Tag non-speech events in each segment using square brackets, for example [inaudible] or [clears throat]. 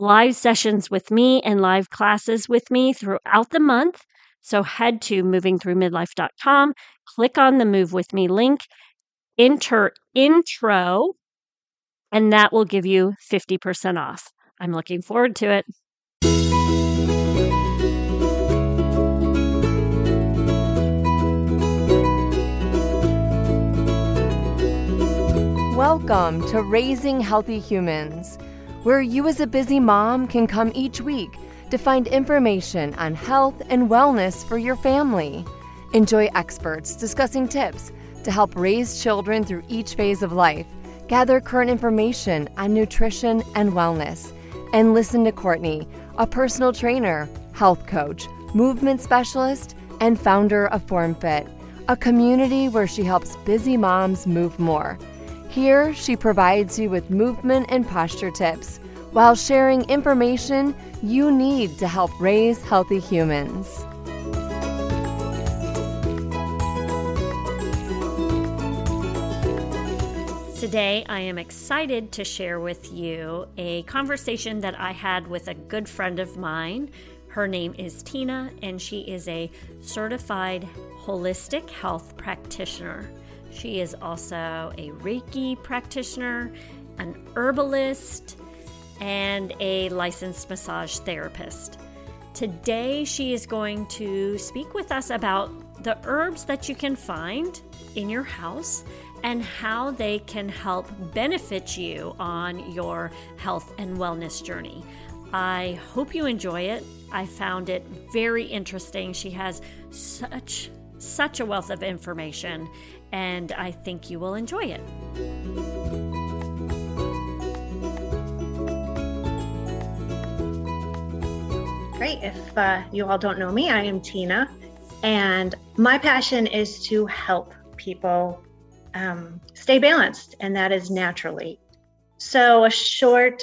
live sessions with me, and live classes with me throughout the month. So head to movingthroughmidlife.com, click on the Move With Me link, enter intro, and that will give you 50% off. I'm looking forward to it. Welcome to Raising Healthy Humans, where you as a busy mom can come each week to find information on health and wellness for your family. Enjoy experts discussing tips to help raise children through each phase of life, gather current information on nutrition and wellness, and listen to Courtney, a personal trainer, health coach, movement specialist, and founder of FormFit, a community where she helps busy moms move more. Here, she provides you with movement and posture tips while sharing information you need to help raise healthy humans. Today, I am excited to share with you a conversation that I had with a good friend of mine. Her name is Tina, and she is a certified holistic health practitioner. She is also a Reiki practitioner, an herbalist, and a licensed massage therapist. Today, she is going to speak with us about the herbs that you can find in your house and how they can help benefit you on your health and wellness journey. I hope you enjoy it. I found it very interesting. She has such such a wealth of information and I think you will enjoy it. Great. If uh, you all don't know me, I am Tina, and my passion is to help people um, stay balanced, and that is naturally. So, a short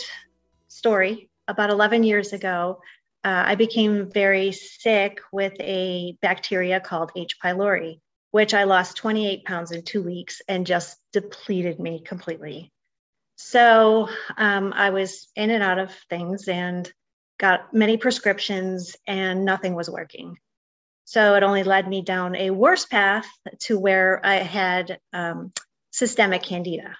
story about 11 years ago, uh, I became very sick with a bacteria called H. pylori which I lost 28 pounds in two weeks and just depleted me completely. So um, I was in and out of things and got many prescriptions, and nothing was working. So it only led me down a worse path to where I had um, systemic candida.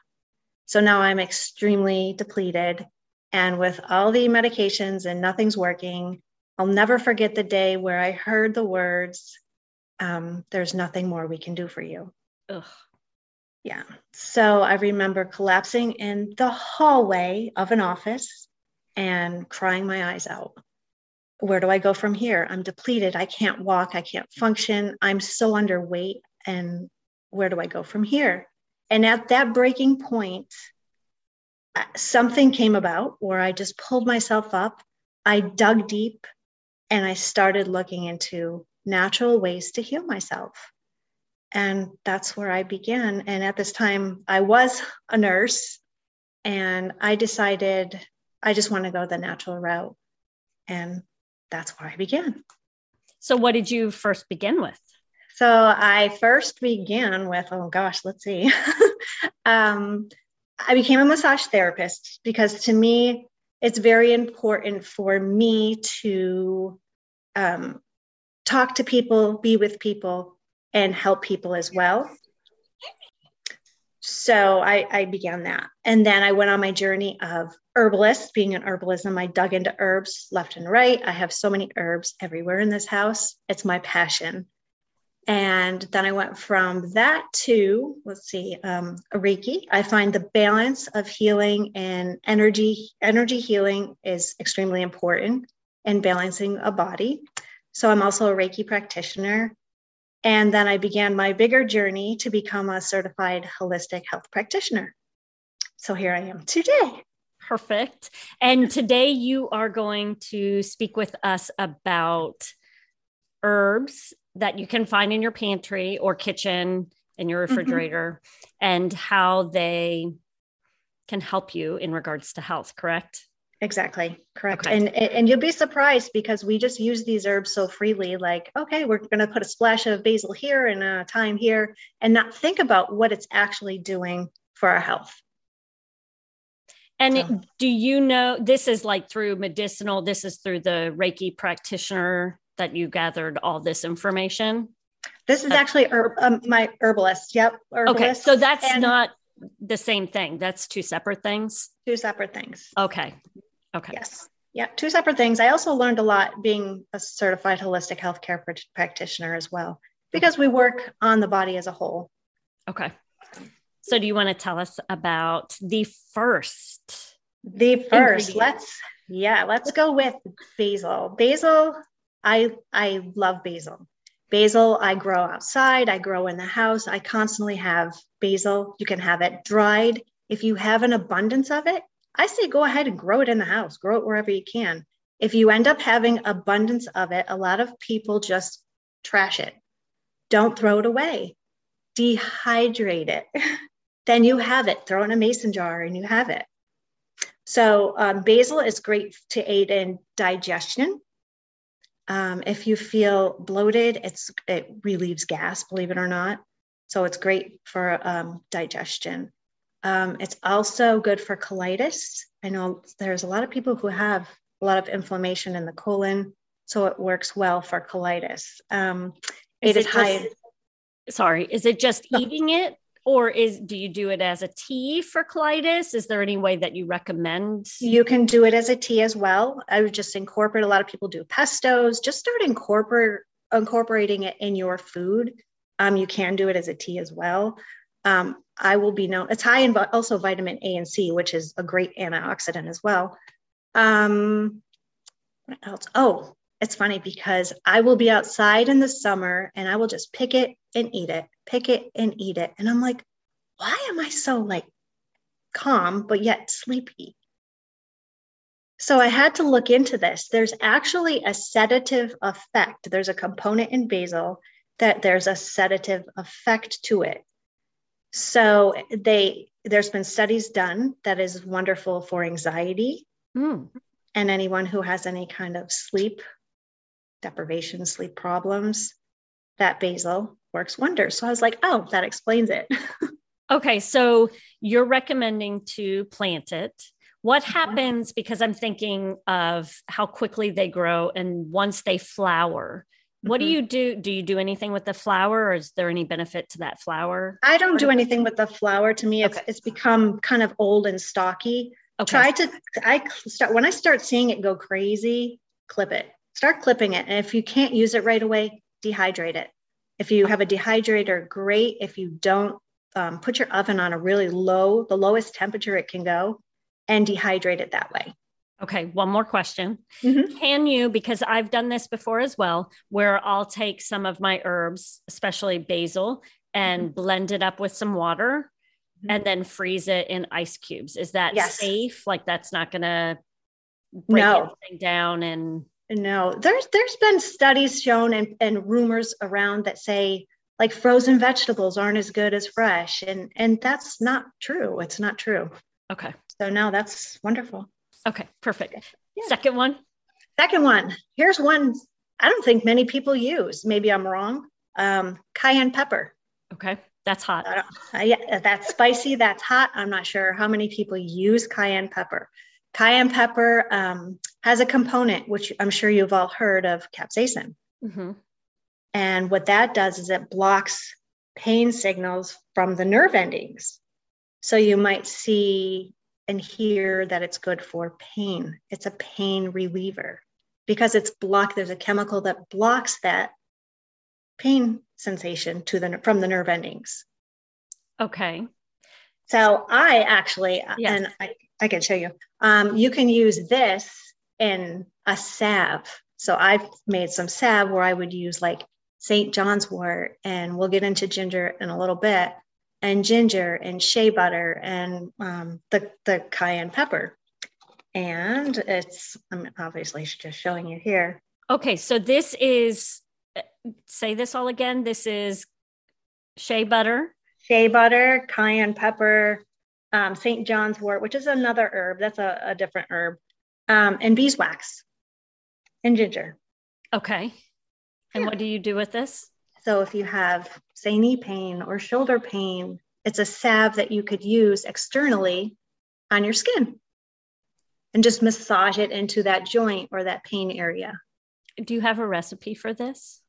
So now I'm extremely depleted. And with all the medications and nothing's working, I'll never forget the day where I heard the words, um, there's nothing more we can do for you. Ugh. Yeah. So I remember collapsing in the hallway of an office and crying my eyes out. Where do I go from here? I'm depleted. I can't walk. I can't function. I'm so underweight. And where do I go from here? And at that breaking point, uh, something came about where I just pulled myself up. I dug deep and I started looking into natural ways to heal myself. And that's where I began. And at this time, I was a nurse, and I decided I just want to go the natural route. And that's where I began. So, what did you first begin with? So, I first began with, oh gosh, let's see. [laughs] um, I became a massage therapist because to me, it's very important for me to um, talk to people, be with people, and help people as well. so I, I began that. And then I went on my journey of herbalist, being an herbalism. I dug into herbs left and right. I have so many herbs everywhere in this house. It's my passion. And then I went from that to, let's see, um, Reiki. I find the balance of healing and energy, energy healing is extremely important in balancing a body. So I'm also a Reiki practitioner. And then I began my bigger journey to become a certified holistic health practitioner. So here I am today. Perfect. And today you are going to speak with us about herbs that you can find in your pantry or kitchen in your mm-hmm. refrigerator mm-hmm. and how they can help you in regards to health, correct? Exactly. Correct. Okay. And and you'll be surprised because we just use these herbs so freely like okay, we're going to put a splash of basil here and a thyme here and not think about what it's actually doing for our health. And so. do you know this is like through medicinal this is through the Reiki practitioner that you gathered all this information? This is actually herb, um, my herbalist. Yep. Herbalist. Okay. So that's and not the same thing. That's two separate things. Two separate things. Okay. Okay. Yes. Yeah. Two separate things. I also learned a lot being a certified holistic healthcare pr- practitioner as well, because we work on the body as a whole. Okay. So, do you want to tell us about the first? The first. Let's yeah. Let's go with basil. Basil I I love basil. Basil, I grow outside, I grow in the house. I constantly have basil. You can have it dried. If you have an abundance of it, I say go ahead and grow it in the house, grow it wherever you can. If you end up having abundance of it, a lot of people just trash it. Don't throw it away. Dehydrate it. [laughs] then you have it. Throw it in a mason jar and you have it. So um, basil is great to aid in digestion. Um, if you feel bloated, it's it relieves gas, believe it or not. So it's great for um, digestion. Um, it's also good for colitis. I know there's a lot of people who have a lot of inflammation in the colon, so it works well for colitis. Um, is it, it is high. Just, sorry, is it just eating it, or is do you do it as a tea for colitis is there any way that you recommend you can do it as a tea as well i would just incorporate a lot of people do pestos just start incorporate incorporating it in your food um, you can do it as a tea as well um, i will be known it's high in also vitamin a and c which is a great antioxidant as well um, what else oh it's funny because I will be outside in the summer and I will just pick it and eat it, pick it and eat it. And I'm like, why am I so like calm, but yet sleepy? So I had to look into this. There's actually a sedative effect. There's a component in basil that there's a sedative effect to it. So they there's been studies done that is wonderful for anxiety mm. and anyone who has any kind of sleep deprivation, sleep problems, that basil works wonders. So I was like, oh, that explains it. [laughs] okay. So you're recommending to plant it. What mm-hmm. happens because I'm thinking of how quickly they grow and once they flower, what mm-hmm. do you do? Do you do anything with the flower or is there any benefit to that flower? I don't do anything with the flower. To me, it's, okay. it's become kind of old and stocky. Okay. Try to, I start, when I start seeing it go crazy, clip it start clipping it. And if you can't use it right away, dehydrate it. If you have a dehydrator, great. If you don't, um, put your oven on a really low, the lowest temperature it can go, and dehydrate it that way. Okay, one more question. Mm-hmm. Can you, because I've done this before as well, where I'll take some of my herbs, especially basil, and mm-hmm. blend it up with some water mm-hmm. and then freeze it in ice cubes. Is that yes. safe? Like that's not going to break no. anything down and no, there's there's been studies shown and, and rumors around that say like frozen vegetables aren't as good as fresh. And and that's not true. It's not true. Okay. So no, that's wonderful. Okay, perfect. Yeah. Second one. Second one. Here's one I don't think many people use. Maybe I'm wrong. Um, cayenne pepper. Okay, that's hot. Uh, yeah, that's spicy. That's hot. I'm not sure how many people use cayenne pepper. Cayenne pepper um, has a component, which I'm sure you've all heard of capsaicin. Mm-hmm. And what that does is it blocks pain signals from the nerve endings. So you might see and hear that it's good for pain. It's a pain reliever because it's blocked. There's a chemical that blocks that pain sensation to the from the nerve endings. Okay. So I actually, Yes. and I, I can show you. Um, you can use this in a salve. So I've made some salve where I would use like St. John's wort, and we'll get into ginger in a little bit, and ginger and shea butter and um, the the cayenne pepper. And it's I'm obviously just showing you here. Okay. So this is, say this all again. This is shea butter. shea butter, cayenne pepper, um, St. John's wort, which is another herb. That's a, a different herb, um, and beeswax and ginger. Okay. And Yeah. what do you do with this? So if you have, say, knee pain or shoulder pain, it's a salve that you could use externally on your skin and just massage it into that joint or that pain area. Do you have a recipe for this?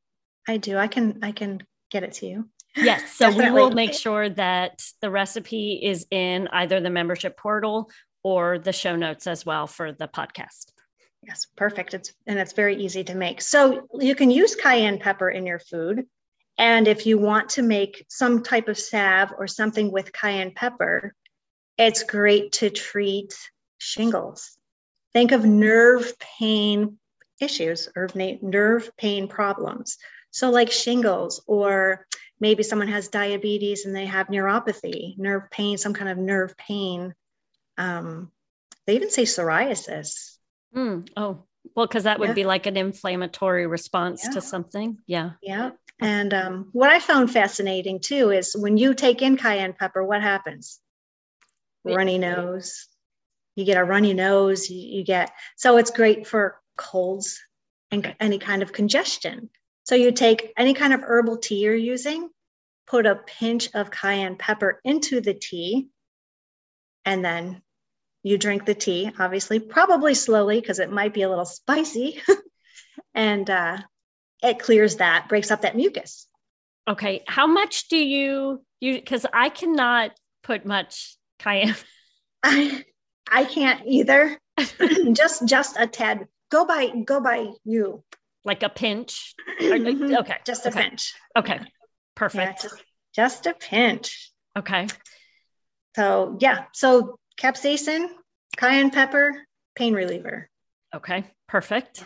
I do. I can I can get it to you. Yes. So we will make sure that the recipe is in either the membership portal or the show notes as well for the podcast. Yes, perfect. It's and it's very easy to make. So you can use cayenne pepper in your food. And if you want to make some type of salve or something with cayenne pepper, it's great to treat shingles. Think of nerve pain issues or nerve pain problems. So, like shingles, or maybe someone has diabetes and they have neuropathy, nerve pain, some kind of nerve pain. Um, they even say psoriasis. Mm, oh, well, because that would Yeah. be like an inflammatory response Yeah. to something. Yeah. Yeah. And um, what I found fascinating too is when you take in cayenne pepper, what happens? Runny nose. You get a runny nose. You, you get so it's great for colds and any kind of congestion. So you take any kind of herbal tea you're using, put a pinch of cayenne pepper into the tea, and then you drink the tea. Obviously, probably slowly because it might be a little spicy, [laughs] and uh, it clears that, breaks up that mucus. Okay. How much do you you because I cannot put much cayenne. [laughs] I I can't either. [laughs] just just a tad. Go by go by you. Like a pinch. [clears throat] Okay. Just a okay. pinch. Okay. Yeah, Perfect. just, just a pinch. Okay. So yeah. So capsaicin, cayenne pepper, pain reliever. Okay. Perfect.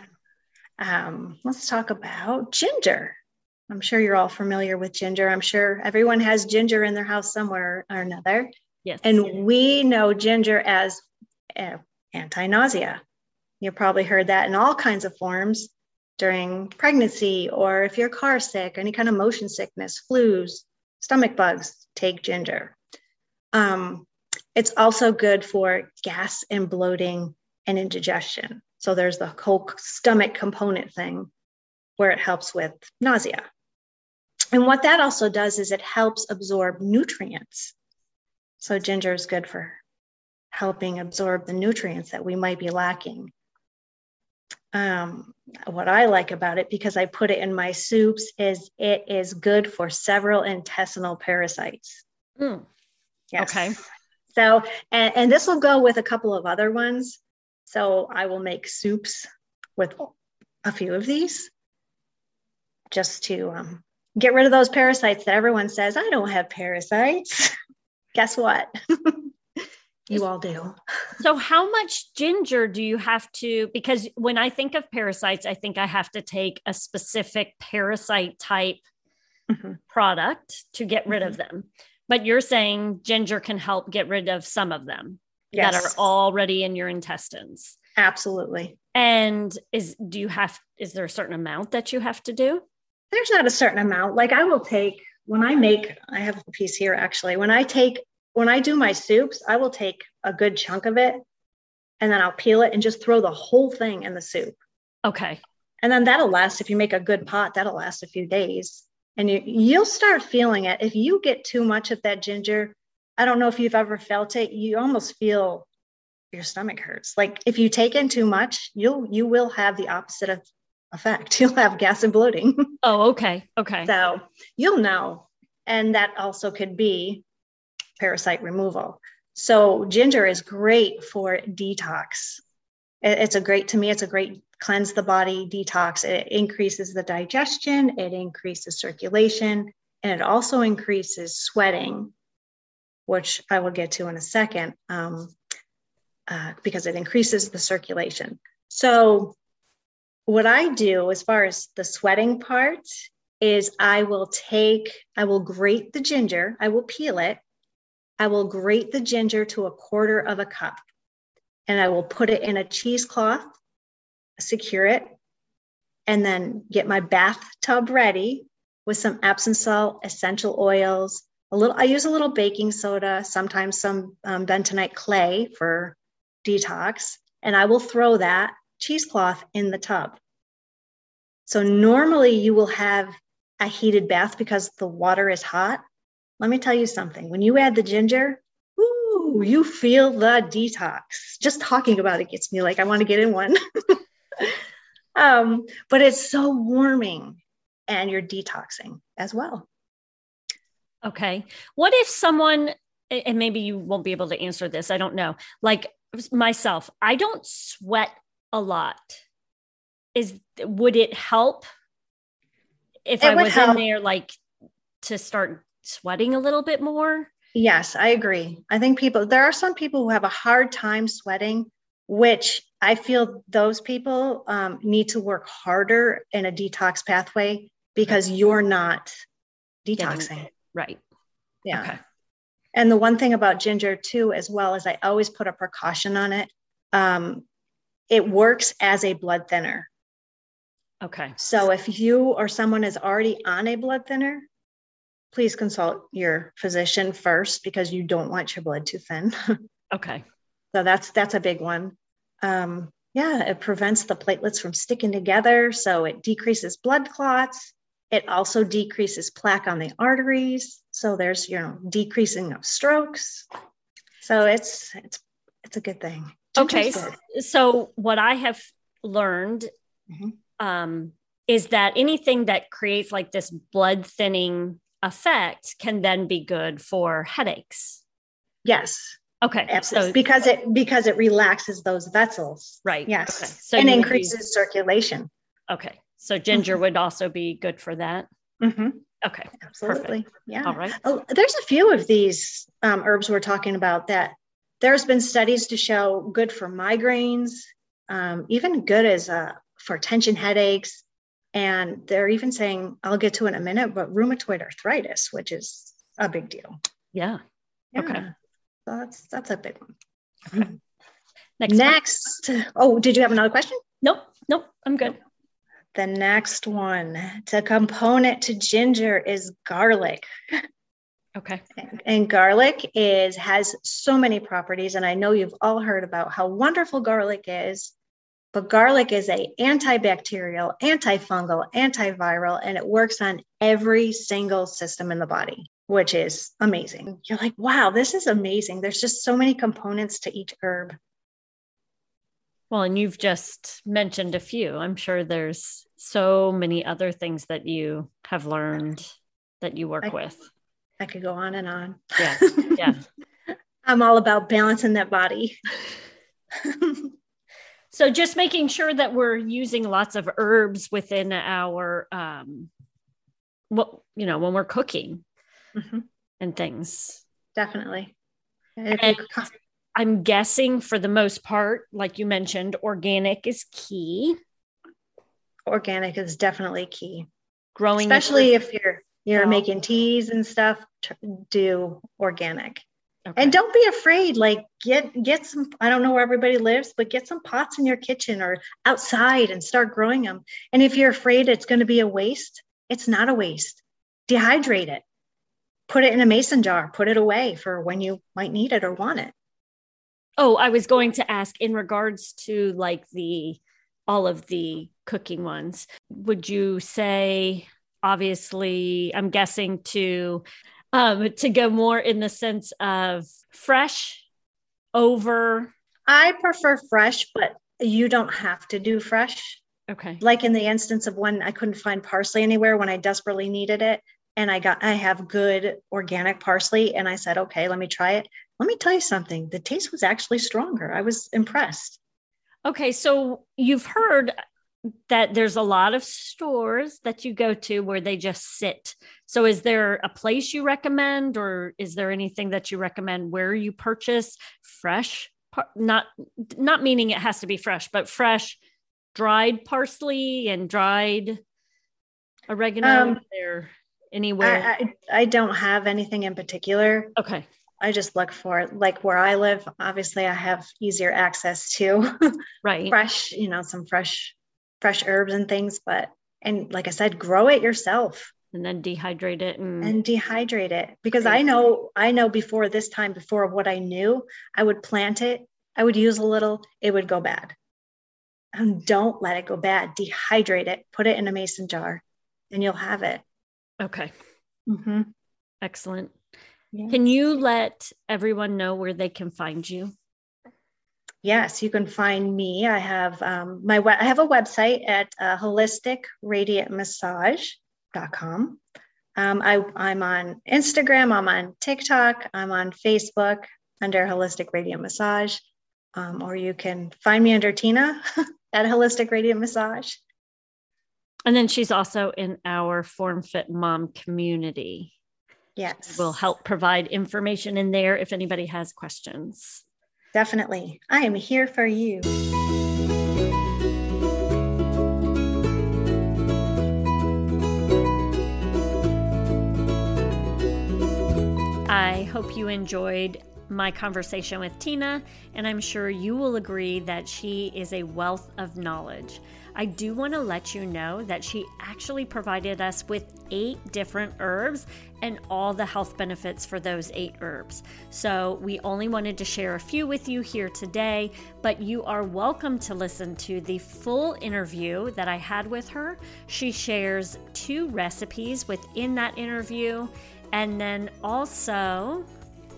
Um, let's talk about ginger. I'm sure you're all familiar with ginger. I'm sure everyone has ginger in their house somewhere or another. Yes. And we know ginger as uh, anti nausea. You've probably heard that in all kinds of forms during pregnancy, or if you're car sick, any kind of motion sickness, flus, stomach bugs, take ginger. Um, it's also good for gas and bloating and indigestion. So there's the whole stomach component thing where it helps with nausea. And what that also does is it helps absorb nutrients. So ginger is good for helping absorb the nutrients that we might be lacking. Um, what I like about it, because I put it in my soups, is it is good for several intestinal parasites. Mm, Okay. So, and, and this will go with a couple of other ones. So I will make soups with a few of these just to um, get rid of those parasites that everyone says, I don't have parasites. [laughs] Guess what? [laughs] you all do. So, how much ginger do you have to? Because when I think of parasites, I think I have to take a specific parasite type Mhm. product to get rid of them. But you're saying ginger can help get rid of some of them that are already in your intestines. Absolutely. And is do you have is there a certain amount that you have to do? There's not a certain amount. Like I will take, when I make, I have a piece here actually. When I take, when I do my soups, I will take a good chunk of it and then I'll peel it and just throw the whole thing in the soup. Okay. and then that'll last if you make a good pot that'll last a few days and you you'll start feeling it if you get too much of that ginger i don't know if you've ever felt it you almost feel your stomach hurts like if you take in too much you'll you will have the opposite of effect [laughs] you'll have gas and bloating [laughs] Oh, okay. Okay. so you'll know and that also could be parasite removal. So ginger is great for detox. It's a great to me. It's a great cleanse the body detox. It increases the digestion. It increases circulation, and it also increases sweating, which I will get to in a second, um, uh, because it increases the circulation. So, what I do as far as the sweating part is I will take, I will grate the ginger, I will peel it, I will grate the ginger to a quarter of a cup, and I will put it in a cheesecloth, secure it, and then get my bathtub ready with some Epsom salt, essential oils, a little. I use a little baking soda, sometimes some um, bentonite clay for detox, and I will throw that cheesecloth in the tub. So normally you will have a heated bath because the water is hot. Let me tell you something. When you add the ginger, ooh, you feel the detox. Just talking about it gets me like I want to get in one. [laughs] um, but it's so warming and you're detoxing as well. Okay. What if someone, and maybe you won't be able to answer this, I don't know. Like myself, I don't sweat a lot. Is would it help if it I was help. in there like to start sweating a little bit more? Yes, I agree. I think people, there are some people who have a hard time sweating, which I feel those people um, need to work harder in a detox pathway because you're not detoxing. Right. Yeah. Okay. And the one thing about ginger too, as well, is I always put a precaution on it. Um, it works as a blood thinner. Okay. So if you or someone is already on a blood thinner, please consult your physician first because you don't want your blood too thin. [laughs] okay. So that's that's a big one. Um, yeah, it prevents the platelets from sticking together, so it decreases blood clots. It also decreases plaque on the arteries, so there's you know decreasing of strokes. So it's it's it's a good thing. Okay, so what I have learned mm-hmm um, is that anything that creates like this blood thinning effect can then be good for headaches. Yes. Okay. Absolutely. So because it because it relaxes those vessels. Right. Yes. Okay. So and increases use, circulation. Okay. So ginger mm-hmm. would also be good for that. Mm-hmm. Okay. Absolutely. Perfect. Yeah. All right. Oh, there's a few of these um, herbs we're talking about that there's been studies to show good for migraines, um, even good as a for tension headaches. And they're even saying, I'll get to it in a minute, but rheumatoid arthritis, which is a big deal. Yeah. yeah. Okay. So that's that's a big one. Mm-hmm. Okay. Next, next oh, did you have another question? Nope. Nope. I'm good. The next one, the component to ginger is garlic. Okay. And, and, garlic is has so many properties and I know you've all heard about how wonderful garlic is but garlic is a antibacterial, antifungal, antiviral, and it works on every single system in the body, which is amazing. You're like, wow, this is amazing. There's just so many components to each herb. Well, and you've just mentioned a few. I'm sure there's so many other things that you have learned that you work I, with. I could go on and on. Yeah. Yeah. [laughs] I'm all about balancing that body. [laughs] so just making sure that we're using lots of herbs within our um what you know when we're cooking mm-hmm. and things. Definitely. And i'm guessing for the most part like you mentioned organic is key. Organic is definitely key. Growing especially if you're you're making teas and stuff do organic Okay. And don't be afraid. Like get get some. I don't know where everybody lives, but get some pots in your kitchen or outside and start growing them. And if you're afraid it's going to be a waste, it's not a waste. Dehydrate it. Put it in a mason jar. Put it away for when you might need it or want it. Oh, I was going to ask in regards to like the all of the cooking ones. Would you say obviously I'm guessing to um, to go more in the sense of fresh over. I prefer fresh, but you don't have to do fresh. Okay. Like in the instance of when I couldn't find parsley anywhere when I desperately needed it, and I got I have good organic parsley and I said, "Okay, let me try it." Let me tell you something. The taste was actually stronger. I was impressed. Okay, so you've heard that there's a lot of stores that you go to where they just sit. So is there a place you recommend or is there anything that you recommend where you purchase fresh not not meaning it has to be fresh, but fresh dried parsley and dried oregano um, there anywhere? I, I, I don't have anything in particular. Okay. I just look for like where I live. Obviously, I have easier access to [laughs] right fresh, you know, some fresh fresh herbs and things. But and like I said, grow it yourself and then dehydrate it and, and dehydrate it because I know I know before this time before what I knew, I would plant it, I would use a little, it would go bad. And don't let it go bad. Dehydrate it, put it in a mason jar, and you'll have it. Okay. Mm-hmm. Excellent. Yes. Can you let everyone know where they can find you? Yes, you can find me. I have um, my I have a website at uh, holisticradiantmassage.com. Um, I, I'm on Instagram, I'm on TikTok, I'm on Facebook under Holistic Radiant Massage, um, or you can find me under Tina [laughs] at Holistic Radiant Massage. And then she's also in our Form Fit Mom community. Yes. We'll help provide information in there if anybody has questions. Definitely. I am here for you. I hope you enjoyed my conversation with Tina, and I'm sure you will agree that she is a wealth of knowledge. I do want to let you know that she actually provided us with eight different herbs and all the health benefits for those eight herbs. So we only wanted to share a few with you here today, but you are welcome to listen to the full interview that I had with her. She shares two recipes within that interview and then also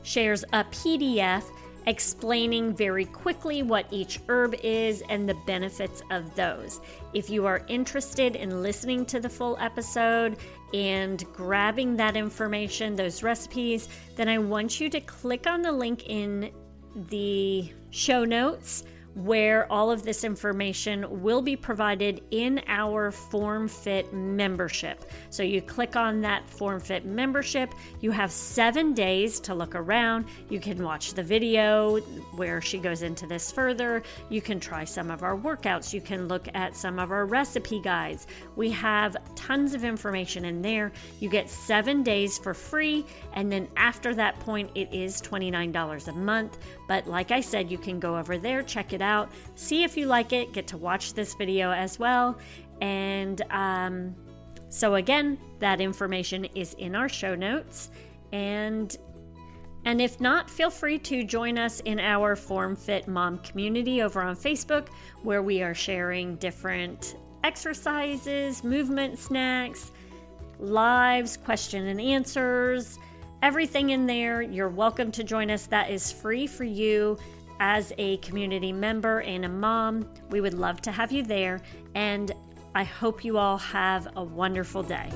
shares a PDF explaining very quickly what each herb is and the benefits of those. If you are interested in listening to the full episode and grabbing that information, those recipes, then I want you to click on the link in the show notes where all of this information will be provided in our FormFit membership. So you click on that FormFit membership, you have seven days to look around. You can watch the video where she goes into this further. You can try some of our workouts. You can look at some of our recipe guides. We have tons of information in there. You get seven days for free, and then after that point, it is $29 a month. But like I said, you can go over there, check it out, see if you like it, get to watch this video as well. And um, so, again, that information is in our show notes. And and if not, feel free to join us in our Form Fit Mom community over on Facebook, where we are sharing different exercises, movement snacks, lives, question and answers, everything in there. You're welcome to join us. That is free for you as a community member and a mom. We would love to have you there. And I hope you all have a wonderful day.